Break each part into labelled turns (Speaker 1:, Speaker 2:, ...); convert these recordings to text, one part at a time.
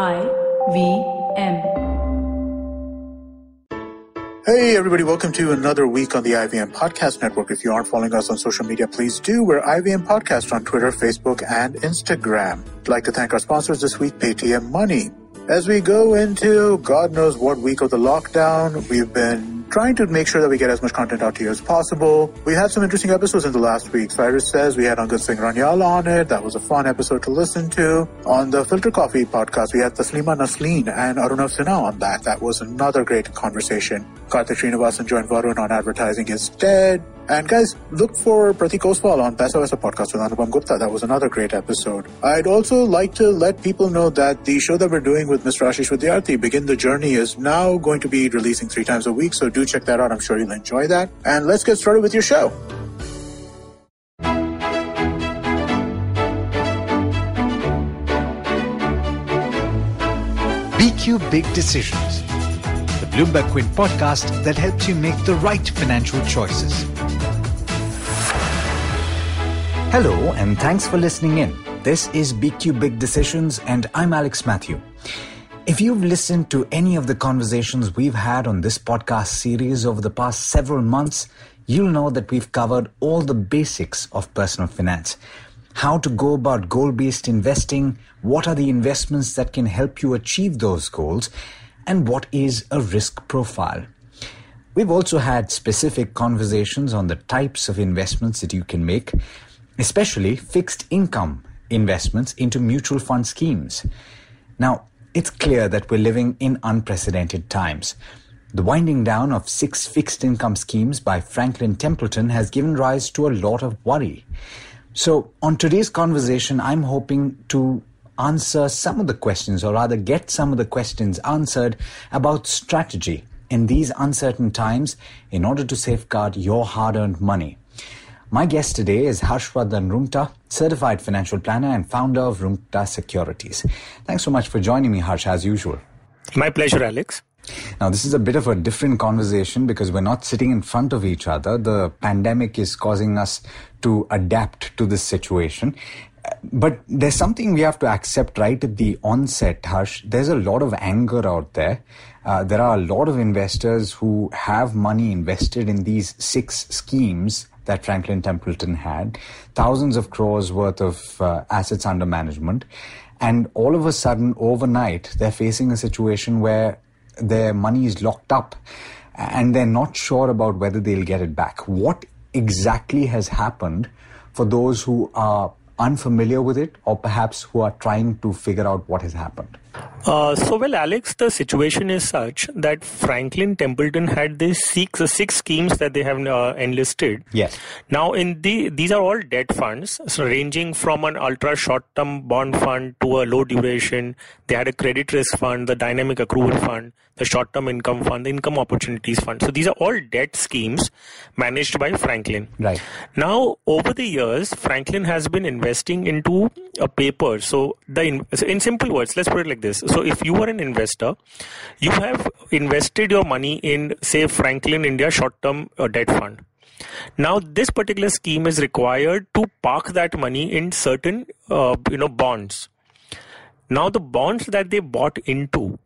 Speaker 1: I V M.
Speaker 2: Hey, everybody, welcome to another week on the IVM Podcast Network. If you aren't following us on social media, please do. We're IVM Podcast on Twitter, Facebook, and Instagram. I'd like to thank our sponsors this week, Paytm Money. As we go into God knows what week of the lockdown, we've been trying to make sure that we get as much content out to you as possible. We had some interesting episodes in the last week. Cyrus says we had Angad Singh Ranyal on it. That was a fun episode to listen to. On the Filter Coffee podcast, we had Taslima Nasreen and Aruna Sinha on that. That was another great conversation. Karthik Srinivasan joined Varun on advertising instead. And guys, look for Pratik Oswal on Paisa Vaisa podcast with Anupam Gupta. That was another great episode. I'd also like to let people know that the show that we're doing with Mr. Ashish Vidyarthi, Begin the Journey, is now going to be releasing three times a week. So do check that out. I'm sure you'll enjoy that. And let's get started with your show.
Speaker 3: BQ Big Decisions, the Bloomberg Quint podcast that helps you make the right financial choices. Hello, and thanks for listening in. This is BQ Big Decisions, and I'm Alex Matthew. If you've listened to any of the conversations we've had on this podcast series over the past several months, you'll know that we've covered all the basics of personal finance how to go about goal based investing, what are the investments that can help you achieve those goals, and what is a risk profile. We've also had specific conversations on the types of investments that you can make, especially fixed income investments into mutual fund schemes. Now, it's clear that we're living in unprecedented times. The winding down of six fixed income schemes by Franklin Templeton has given rise to a lot of worry. So, on today's conversation, I'm hoping to answer some of the questions, or rather, get some of the questions answered about strategy in these uncertain times in order to safeguard your hard earned money. My guest today is Harshvardhan Rungta, certified financial planner and founder of Rungta Securities. Thanks so much for joining me, Harsh, as usual.
Speaker 4: My pleasure, Alex.
Speaker 3: Now, this is a bit of a different conversation because we're not sitting in front of each other. The pandemic is causing us to adapt to this situation. But there's something we have to accept right at the onset, Harsh. There's a lot of anger out there. Uh, there are a lot of investors who have money invested in these six schemes that Franklin Templeton had, thousands of crores worth of uh, assets under management. And all of a sudden, overnight, they're facing a situation where their money is locked up and they're not sure about whether they'll get it back. What exactly has happened for those who are unfamiliar with it or perhaps who are trying to figure out what has happened?
Speaker 4: Uh, so, well, Alex, the situation is such that Franklin Templeton had these six, six schemes that they have uh, enlisted.
Speaker 3: Yes.
Speaker 4: Now, in the these are all debt funds, so ranging from an ultra short-term bond fund to a low duration. They had a credit risk fund, the dynamic accrual fund, the short-term income fund, the income opportunities fund. So these are all debt schemes managed by Franklin.
Speaker 3: Right.
Speaker 4: Now, over the years, Franklin has been investing into a paper. So the in, so in simple words, let's put it like this. So if you are an investor, you have invested your money in, say, Franklin India short-term uh, debt fund. Now, this particular scheme is required to park that money in certain, uh, you know, bonds. Now, the bonds that they bought into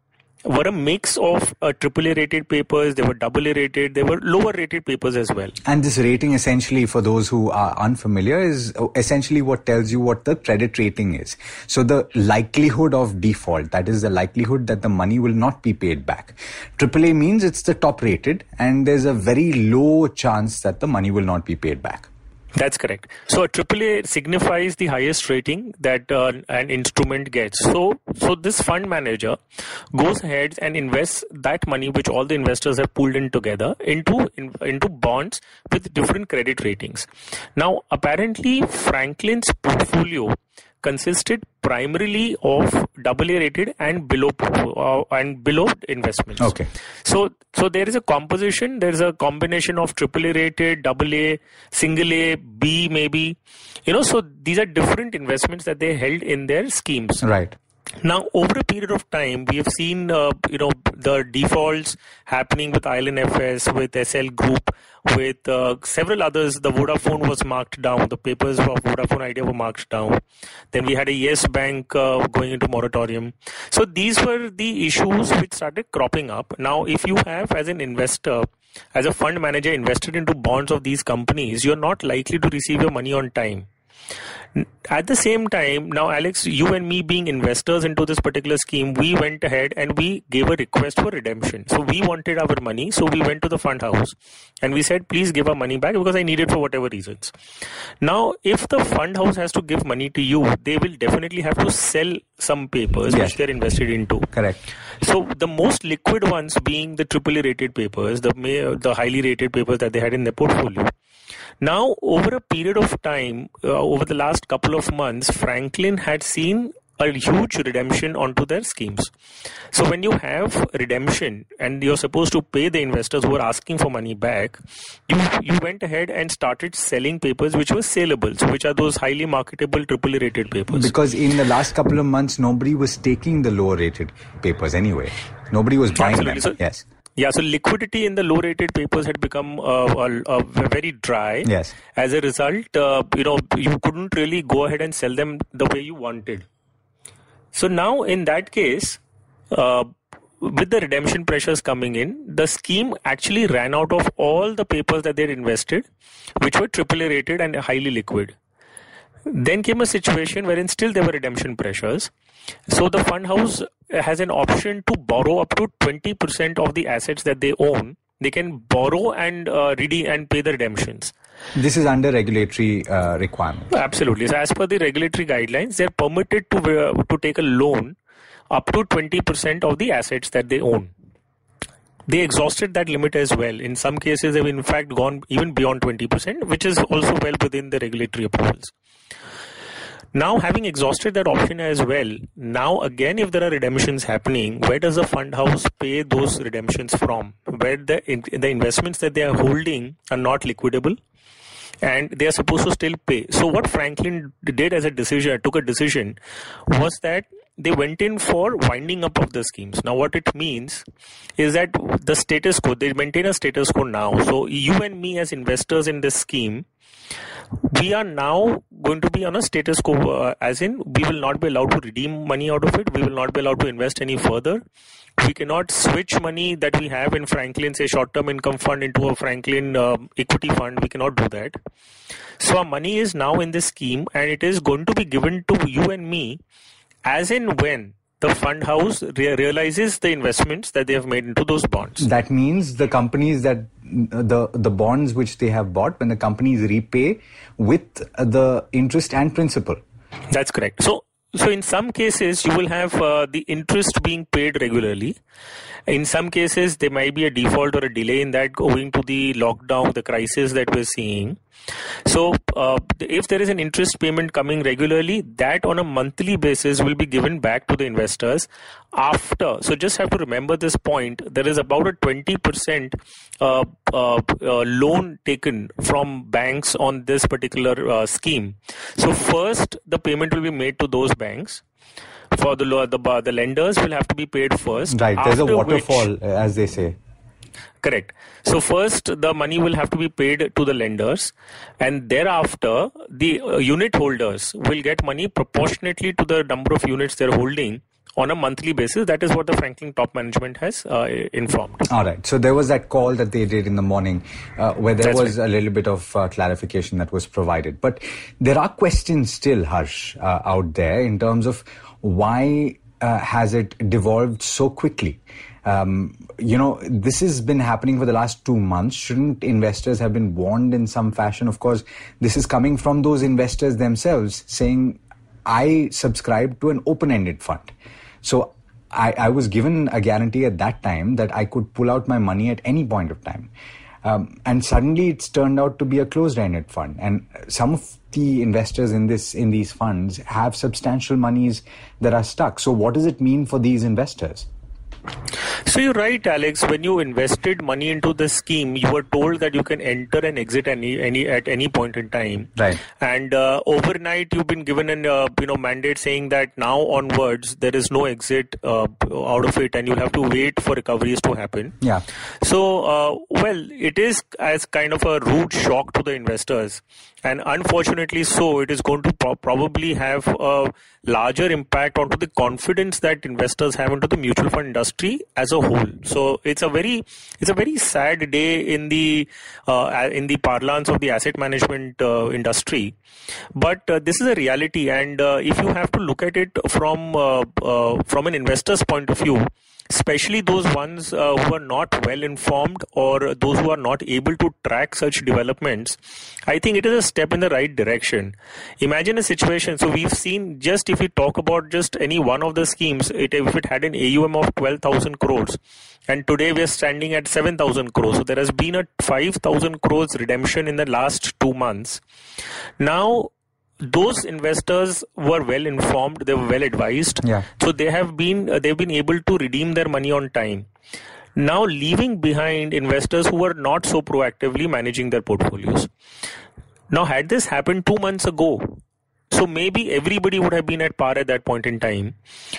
Speaker 4: were a mix of uh, AAA rated papers, they were AA rated, they were lower rated papers as well.
Speaker 3: And this rating, essentially, for those who are unfamiliar, is essentially what tells you what the credit rating is. So the likelihood of default, that is the likelihood that the money will not be paid back. AAA means it's the top rated, and there's a very low chance that the money will not be paid back.
Speaker 4: That's correct. So a AAA signifies the highest rating that uh, an instrument gets. So, so this fund manager goes ahead and invests that money, which all the investors have pooled in together, into in, into bonds with different credit ratings. Now, apparently, Franklin's portfolio consisted primarily of AA rated and below uh, and below investments.
Speaker 3: Okay.
Speaker 4: So so there is a composition. There is a combination of AAA rated, AA, single A, B maybe. You know, so these are different investments that they held in their schemes.
Speaker 3: Right.
Speaker 4: Now, over a period of time, we have seen, uh, you know, the defaults happening with IL&FS, with Essel Group, with uh, several others. The Vodafone was marked down. The papers of Vodafone Idea were marked down. Then we had a Yes Bank uh, going into moratorium. So these were the issues which started cropping up. Now, if you have, as an investor, as a fund manager, invested into bonds of these companies, you're not likely to receive your money on time at the same time, now, Alex, you and me being investors into this particular scheme, we went ahead and we gave a request for redemption. So we wanted our money. So we went to the fund house and we said, please give our money back because I need it for whatever reasons. Now, if the fund house has to give money to you, they will definitely have to sell some papers yes. which they're invested into.
Speaker 3: Correct.
Speaker 4: So the most liquid ones being the AAA rated papers, the the highly rated papers that they had in their portfolio. Now, over a period of time, uh, over the last couple of months, Franklin had seen a huge redemption onto their schemes. So when you have redemption and you're supposed to pay the investors who are asking for money back, you you went ahead and started selling papers which were saleable, so which are those highly marketable triple rated papers.
Speaker 3: Because in the last couple of months, nobody was taking the lower rated papers anyway. Nobody was buying Absolutely. them. So, yes.
Speaker 4: Yeah, so liquidity in the low-rated papers had become uh, uh, very dry.
Speaker 3: Yes.
Speaker 4: As a result, uh, you know, you couldn't really go ahead and sell them the way you wanted. So now, in that case, uh, with the redemption pressures coming in, the scheme actually ran out of all the papers that they had invested, which were AAA rated and highly liquid. Then came a situation wherein still there were redemption pressures. So the fund house has an option to borrow up to 20% of the assets that they own. They can borrow and uh, redeem and pay the redemptions.
Speaker 3: This is under regulatory uh, requirement.
Speaker 4: Absolutely. So as per the regulatory guidelines, they're permitted to uh, to take a loan up to 20% of the assets that they own. They exhausted that limit as well. In some cases, they've in fact gone even beyond 20%, which is also well within the regulatory approvals. Now, having exhausted that option as well, now again, if there are redemptions happening, where does the fund house pay those redemptions from? Where the the investments that they are holding are not liquidable, and they are supposed to still pay. So, what Franklin did as a decision, took a decision, was that they went in for winding up of the schemes. Now, what it means is that the status quo, they maintain a status quo now. So, you and me as investors in this scheme, we are now going to be on a status quo, uh, as in we will not be allowed to redeem money out of it. We will not be allowed to invest any further. We cannot switch money that we have in Franklin, say short-term income fund, into a Franklin uh, equity fund. We cannot do that. So our money is now in this scheme, and it is going to be given to you and me, as in when the fund house re- realizes the investments that they have made into those bonds.
Speaker 3: That means the companies that the the bonds which they have bought when the companies repay with the interest and principal.
Speaker 4: That's correct. So so in some cases you will have uh, the interest being paid regularly in some cases there might be a default or a delay in that owing to the lockdown the crisis that we're seeing so, uh, if there is an interest payment coming regularly, that on a monthly basis will be given back to the investors after. So, just have to remember this point. There is about a 20% uh, uh, uh, loan taken from banks on this particular uh, scheme. So, first, the payment will be made to those banks for the the the lenders will have to be paid first.
Speaker 3: Right, there's a waterfall, which, as they say.
Speaker 4: Correct. So first, the money will have to be paid to the lenders, and thereafter, the uh, unit holders will get money proportionately to the number of units they're holding on a monthly basis. That is what the Franklin top management has uh, informed.
Speaker 3: All right. So there was that call that they did in the morning uh, where there That's was right. a little bit of uh, clarification that was provided. But there are questions still, Harsh, uh, out there in terms of why uh, has it devolved so quickly? Um, you know, this has been happening for the last two months. Shouldn't investors have been warned in some fashion? Of course, this is coming from those investors themselves saying, I subscribe to an open ended fund. So I, I, was given a guarantee at that time that I could pull out my money at any point of time. Um, and suddenly it's turned out to be a closed-ended fund. And some of the investors in this in these funds have substantial monies that are stuck. So what does it mean for these investors?
Speaker 4: So you're right, Alex. When you invested money into the scheme, you were told that you can enter and exit any any at any point in time.
Speaker 3: Right.
Speaker 4: And uh, overnight, you've been given an uh, you know mandate saying that now onwards there is no exit uh, out of it, and you'll have to wait for recoveries to happen.
Speaker 3: Yeah.
Speaker 4: So uh, well, it is as kind of a rude shock to the investors, and unfortunately, so it is going to pro- probably have a larger impact onto the confidence that investors have into the mutual fund industry as a whole. So it's a very it's a very sad day in the uh, in the parlance of the asset management uh, industry. But uh, this is a reality, and uh, if you have to look at it from uh, uh, from an investor's point of view, especially those ones uh, who are not well informed or those who are not able to track such developments, I think it is a step in the right direction. Imagine a situation. So we've seen just if we talk about just any one of the schemes, it, if it had an AUM of 12,000 crores, and today we are standing at 7,000 crores. So there has been a 5,000 crores redemption in the last two months. Now those investors were well informed they were well advised
Speaker 3: Yeah.
Speaker 4: so they have been uh, they've been able to redeem their money on time now leaving behind investors who were not so proactively managing their portfolios now had this happened 2 months ago so maybe everybody would have been at par at that point in time.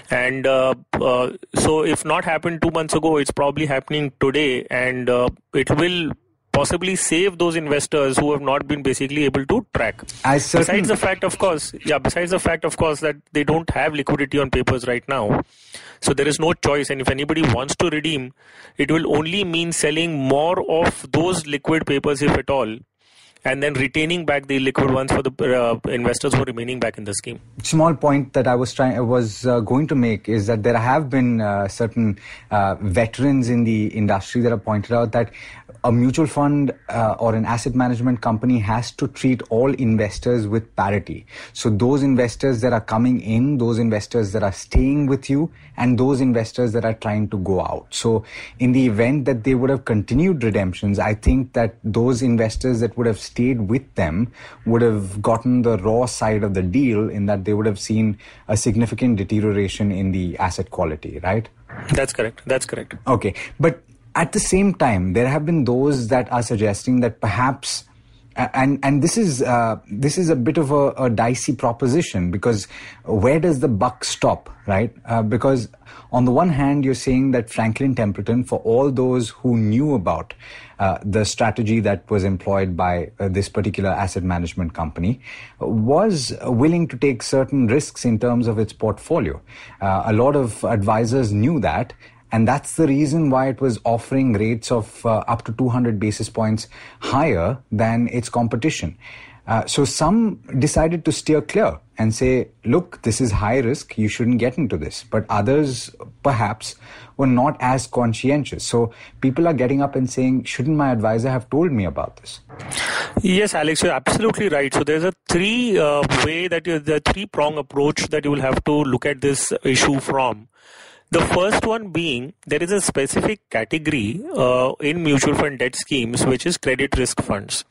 Speaker 4: And uh, uh, so if not happened 2 months ago it's probably happening today. And uh, it will possibly save those investors who have not been basically able to track. Besides the fact of course yeah besides the fact of course that they don't have liquidity on papers right now. So there is no choice. And if anybody wants to redeem it will only mean selling more of those liquid papers if at all and then retaining back the liquid ones for the uh, investors who are remaining back in the scheme.
Speaker 3: Small point that I was trying was uh, going to make is that there have been uh, certain uh, veterans in the industry that have pointed out that a mutual fund uh, or an asset management company has to treat all investors with parity. So those investors that are coming in, those investors that are staying with you, and those investors that are trying to go out. So in the event that they would have continued redemptions, I think that those investors that would have stayed with them would have gotten the raw side of the deal in that they would have seen a significant deterioration in the asset quality, right?
Speaker 4: that's correct that's correct
Speaker 3: Okay, but at the same time, there have been those that are suggesting that perhaps, and and this is uh, this is a bit of a, a dicey proposition because where does the buck stop, right? Uh, because on the one hand, you're saying that Franklin Templeton, for all those who knew about uh, the strategy that was employed by uh, this particular asset management company, was willing to take certain risks in terms of its portfolio. Uh, a lot of advisors knew that and that's the reason why it was offering rates of uh, up to 200 basis points higher than its competition. Uh, so some decided to steer clear and say, look, this is high risk, you shouldn't get into this. But others, perhaps, were not as conscientious. So people are getting up and saying, shouldn't my advisor have told me about this?
Speaker 4: Yes, Alex, you're absolutely right. So there's a three uh, way that you, the three prong approach that you will have to look at this issue from. The first one being there is a specific category uh, in mutual fund debt schemes which is credit risk funds,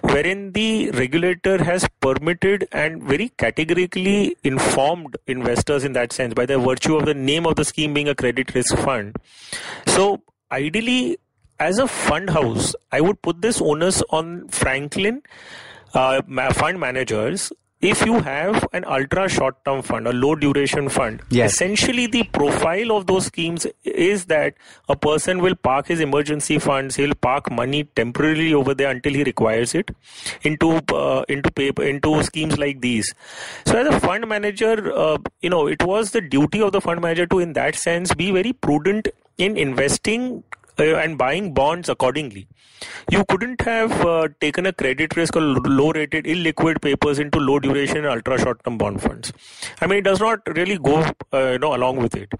Speaker 4: wherein the regulator has permitted and very categorically informed investors in that sense by the virtue of the name of the scheme being a credit risk fund. So ideally, as a fund house, I would put this onus on Franklin uh, fund managers. If you have an ultra short term fund, a low duration fund,
Speaker 3: Yes.
Speaker 4: essentially the profile of those schemes is that a person will park his emergency funds, he'll park money temporarily over there until he requires it into uh, into paper into schemes like these. So as a fund manager, uh, you know, it was the duty of the fund manager to, in that sense, be very prudent in investing and buying bonds accordingly. You couldn't have uh, taken a credit risk or low rated illiquid papers into low duration ultra short term bond funds. I mean, it does not really go uh, you know along with it.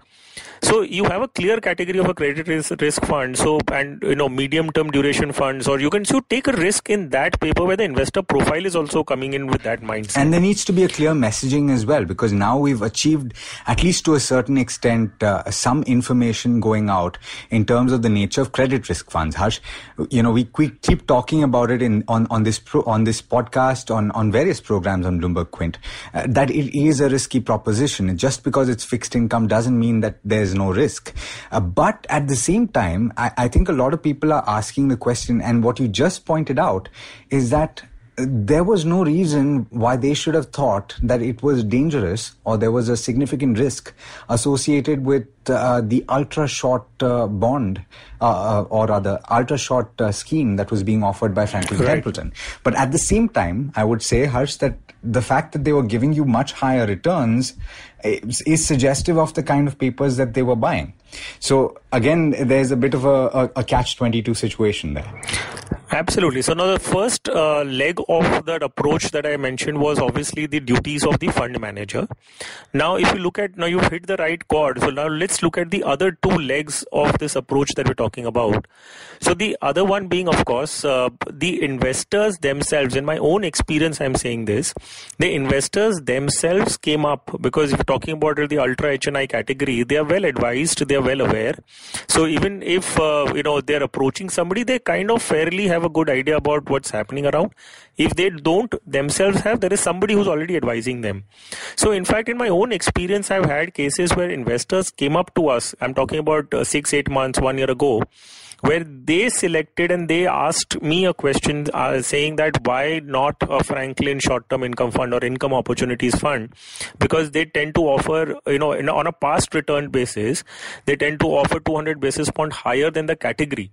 Speaker 4: So you have a clear category of a credit risk, risk fund. So and you know medium term duration funds, or you can so take a risk in that paper where the investor profile is also coming in with that mindset.
Speaker 3: And there needs to be a clear messaging as well, because now we've achieved, at least to a certain extent, uh, some information going out in terms of the nature of credit risk funds. Harsh, you know, we, we keep talking about it in on on this pro, on this podcast on on various programs on Bloomberg Quint uh, that it is a risky proposition. Just because it's fixed income doesn't mean that there's no risk. Uh, but at the same time, I, I think a lot of people are asking the question, and what you just pointed out is that there was no reason why they should have thought that it was dangerous or there was a significant risk associated with uh, the ultra short uh, bond uh, uh or rather ultra short uh, scheme that was being offered by Franklin right. Templeton. But at the same time, I would say, Harsh, that the fact that they were giving you much higher returns is, is suggestive of the kind of papers that they were buying. So again, there's a bit of a, a, a catch 22 situation there.
Speaker 4: Absolutely. So now the first uh, leg of that approach that I mentioned was obviously the duties of the fund manager. Now, if you look at now, you've hit the right chord. So now let's look at the other two legs of this approach that we're talking about. So the other one being, of course, uh, the investors themselves. In my own experience, I'm saying this: the investors themselves came up because if you're talking about the ultra HNI category, they are well advised, they are well aware. So even if uh, you know they're approaching somebody, they kind of fairly have have a good idea about what's happening around. If they don't themselves have, there is somebody who's already advising them. So, in fact, in my own experience, I've had cases where investors came up to us. I'm talking about uh, six, eight months, one year ago where they selected and they asked me a question uh, saying that why not a Franklin short-term income fund or income opportunities fund? Because they tend to offer you know on a past return basis they tend to offer 200 basis point higher than the category.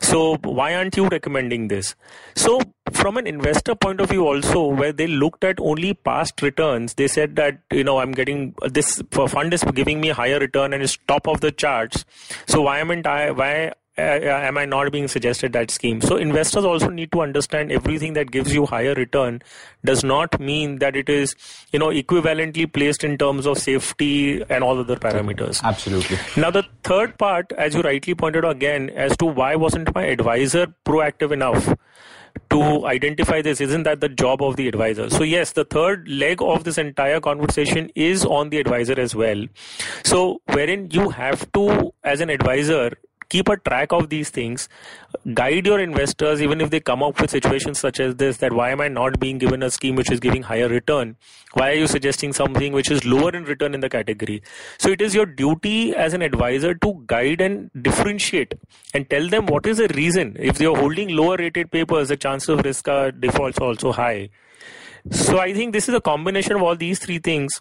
Speaker 4: So why aren't you recommending this? So from an investor point of view also where they looked at only past returns they said that you know i'm getting this fund is giving me higher return and it's top of the charts. So why am I why Uh, am I not being suggested that scheme? So investors also need to understand everything that gives you higher return does not mean that it is, you know, equivalently placed in terms of safety and all other parameters.
Speaker 3: Absolutely.
Speaker 4: Now the third part, as you rightly pointed out again, as to why wasn't my advisor proactive enough to identify this isn't that the job of the advisor so yes the third leg of this entire conversation is on the advisor as well so wherein you have to as an advisor keep a track of these things guide your investors even if they come up with situations such as this that why am i not being given a scheme which is giving higher return? Why are you suggesting something which is lower in return in the category? So it is your duty as an advisor to guide and differentiate and tell them what is the reason. If they are holding lower rated papers the chances of risk are defaults are also high. So i think this is a combination of all these three things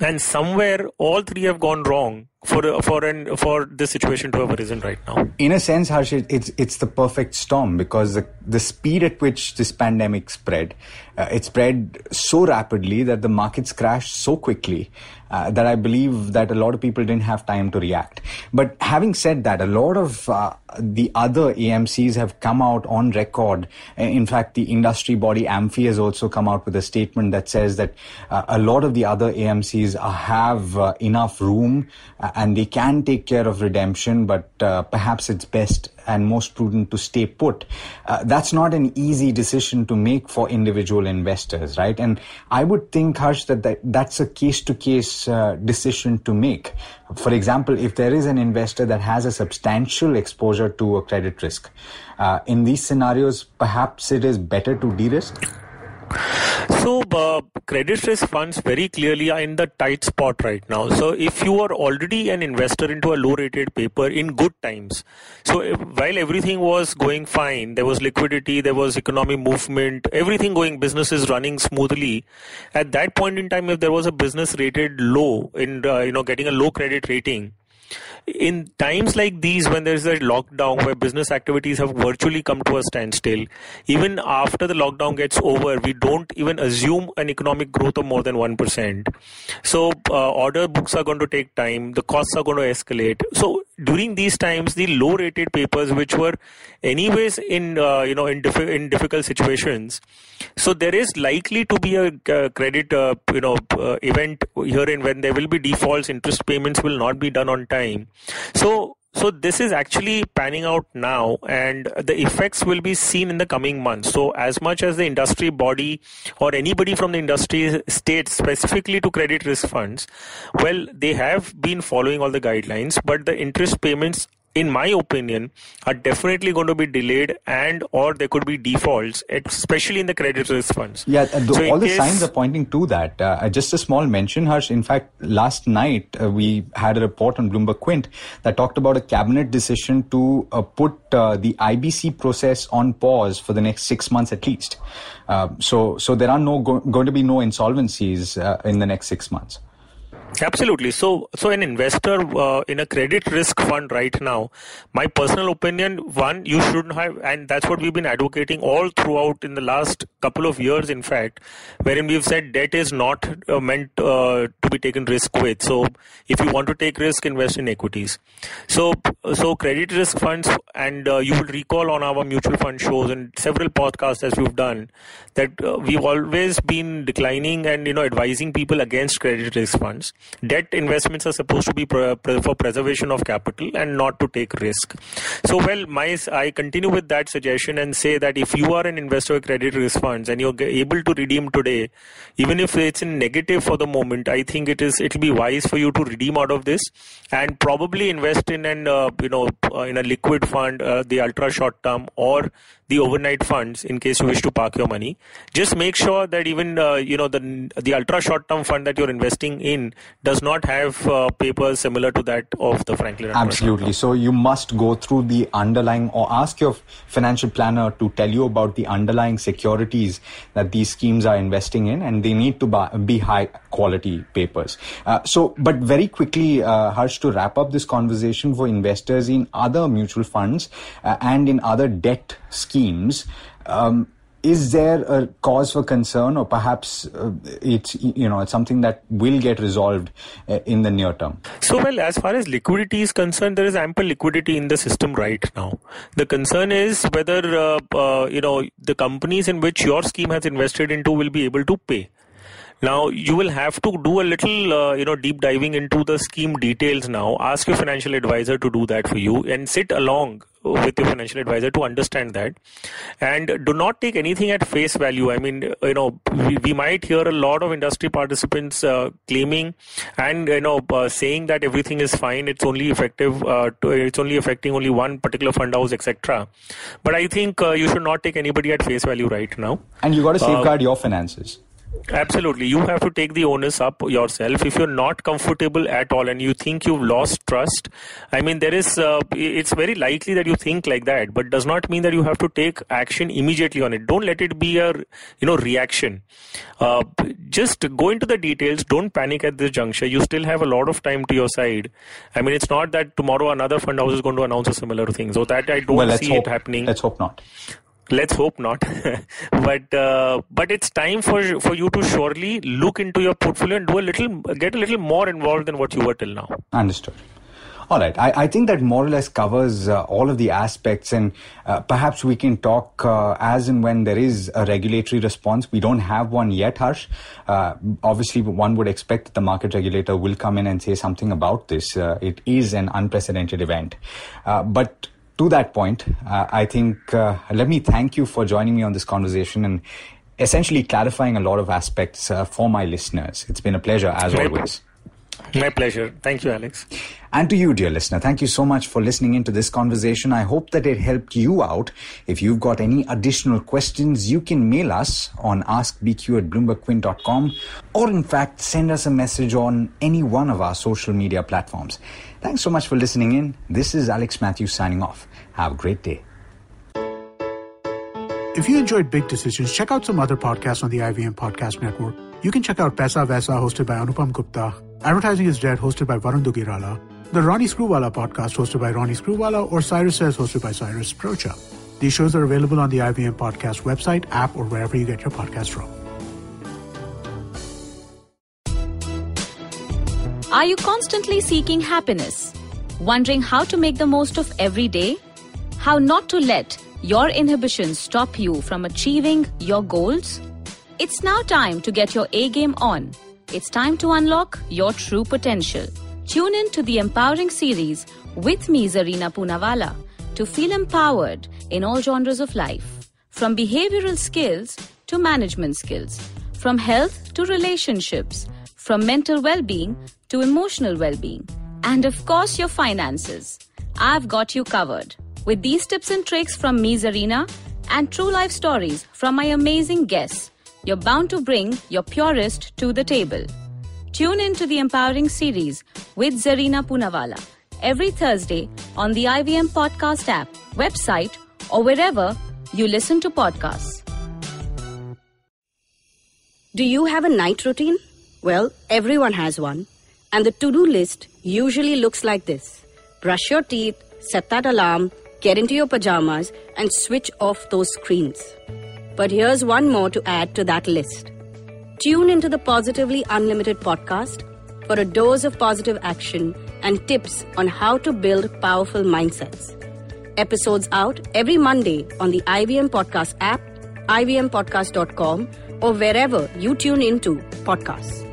Speaker 4: and somewhere all three have gone wrong for for an for this situation to have arisen right now.
Speaker 3: In a sense, Harsh, it's it's the perfect storm because the, the speed at which this pandemic spread, uh, it spread so rapidly that the markets crashed so quickly uh, that I believe that a lot of people didn't have time to react. But having said that, a lot of uh, the other AMCs have come out on record. In fact, the industry body AMFI has also come out with a statement that says that uh, a lot of the other AMCs have uh, enough room uh, and they can take care of redemption, but uh, perhaps it's best and most prudent to stay put. Uh, that's not an easy decision to make for individual investors, right? And I would think, Harsh, that, that that's a case to case decision to make. For example, if there is an investor that has a substantial exposure to a credit risk, uh, in these scenarios, perhaps it is better to de risk.
Speaker 4: So, uh, credit risk funds very clearly are in the tight spot right now. So, if you are already an investor into a low rated paper in good times, so if, while everything was going fine, there was liquidity, there was economic movement, everything going, business is running smoothly. At that point in time, if there was a business rated low in, uh, you know, getting a low credit rating, in times like these when there's a lockdown where business activities have virtually come to a standstill even after the lockdown gets over we don't even assume an economic growth of more than 1% so uh, order books are going to take time. The costs are going to escalate. So during these times the low rated papers which were anyways in uh, you know in, in difficult situations so there is likely to be a uh, credit uh, you know uh, event herein when. There will be defaults. Interest payments will not be done on time so so this is actually panning out now and the effects will be seen in the coming months. So as much as the industry body or anybody from the industry states specifically to credit risk funds well they have been following all the guidelines but the interest payments in my opinion, are definitely going to be delayed and or there could be defaults, especially in the credit risk funds.
Speaker 3: Yeah, the, so all the case, signs are pointing to that. Uh, just a small mention, Harsh. In fact, last night uh, we had a report on Bloomberg Quint that talked about a cabinet decision to uh, put uh, the IBC process on pause for the next six months at least. Uh, so, so there are no go- going to be no insolvencies uh, in the next six months.
Speaker 4: Absolutely. So, so an investor uh, in a credit risk fund right now, my personal opinion, one, you shouldn't have, and that's what we've been advocating all throughout in the last couple of years, in fact, wherein we've said debt is not uh, meant uh, to be taken risk with. So, if you want to take risk, invest in equities. So, so credit risk funds, and uh, you will recall on our mutual fund shows and several podcasts as we've done that uh, we've always been declining and you know advising people against credit risk funds debt investments are supposed to be for preservation of capital and not to take risk. So, well, my I continue with that suggestion and say that if you are an investor credit risk funds and you're able to redeem today, even if it's in negative for the moment, I think it is it'll be wise for you to redeem out of this and probably invest in an uh, you know uh, in a liquid fund, uh, the ultra short term or the overnight funds in case you wish to park your money. Just make sure that even uh, you know the the ultra short term fund that you're investing in does not have uh, papers similar to that of the Franklin.
Speaker 3: Absolutely. So you must go through the underlying or ask your financial planner to tell you about the underlying securities that these schemes are investing in, and they need to buy, be high quality papers. Uh, so, but very quickly, uh, Harsh, to wrap up this conversation for investors in other mutual funds uh, and in other debt schemes. Um, is there a cause for concern or perhaps uh, it's you know it's something that will get resolved uh, in the near term?
Speaker 4: So well as far as liquidity is concerned there is ample liquidity in the system right now. The concern is whether uh, uh you know the companies in which your scheme has invested into will be able to pay now you will have to do a little, uh, you know, deep diving into the scheme details. Now, ask your financial advisor to do that for you, and sit along with your financial advisor to understand that, and do not take anything at face value. I mean, you know, we, we might hear a lot of industry participants uh, claiming and you know uh, saying that everything is fine. It's only effective. Uh, to, it's only affecting only one particular fund house, etc. But I think uh, you should not take anybody at face value right now.
Speaker 3: And you got to uh, safeguard your finances.
Speaker 4: Absolutely. You have to take the onus up yourself. If you're not comfortable at all and you think you've lost trust, I mean, there is, uh, it's very likely that you think like that, but does not mean that you have to take action immediately on it. Don't let it be a, you know, reaction. Uh, just go into the details. Don't panic at this juncture. You still have a lot of time to your side. I mean, it's not that tomorrow another fund house is going to announce a similar thing. So that I don't well, see
Speaker 3: hope,
Speaker 4: it happening.
Speaker 3: Let's hope not
Speaker 4: let's hope not but uh, but it's time for for you to surely look into your portfolio and do a little get a little more involved than what you were till now
Speaker 3: understood all right. I, I, think that more or less covers uh, all of the aspects, and uh, perhaps we can talk uh, as and when there is a regulatory response. We don't have one yet, Harsh. Uh, obviously, one would expect that the market regulator will come in and say something about this. Uh, it is an unprecedented event. But to that point, uh, I think uh, let me thank you for joining me on this conversation and essentially clarifying a lot of aspects uh, for my listeners. It's been a pleasure as my always.
Speaker 4: My pleasure. Thank you, Alex.
Speaker 3: And to you, dear listener, thank you so much for listening into this conversation. I hope that it helped you out. If you've got any additional questions, you can mail us on askbq at bloombergquint.com or, in fact, send us a message on any one of our social media platforms. Thanks so much for listening in. This is Alex Matthews signing off. Have a great day.
Speaker 2: If you enjoyed Big Decisions, check out some other podcasts on the IVM Podcast Network. You can check out Paisa Vaisa, hosted by Anupam Gupta, Advertising is Dead, hosted by Varun Duggirala, the Ronnie Screwvala podcast, hosted by Ronnie Screwvala, or Cyrus Says, hosted by Cyrus Broacha. These shows are available on the IVM Podcast website, app, or wherever you get your podcast from.
Speaker 5: Are you constantly seeking happiness? Wondering how to make the most of every day? How not to let your inhibitions stop you from achieving your goals? It's now time to get your A game on. It's time to unlock your true potential. Tune in to the Empowering series with me, Zarina Poonawalla, to feel empowered in all genres of life. From behavioral skills to management skills, from health to relationships, from mental well being to emotional well being, and of course, your finances. I've got you covered. With these tips and tricks from me, Zarina, and true life stories from my amazing guests, you're bound to bring your purest to the table. Tune in to the Empowering series with Zarina Poonawalla every Thursday on the IVM Podcast app, website, or wherever you listen to podcasts.
Speaker 6: Do you have a night routine? Well, everyone has one. And the to do list usually looks like this brush your teeth, set that alarm, get into your pajamas, and switch off those screens. But here's one more to add to that list. Tune into the Positively Unlimited podcast for a dose of positive action and tips on how to build powerful mindsets. Episodes out every Monday on the IVM Podcast app, ivmpodcast.com, or wherever you tune into podcasts.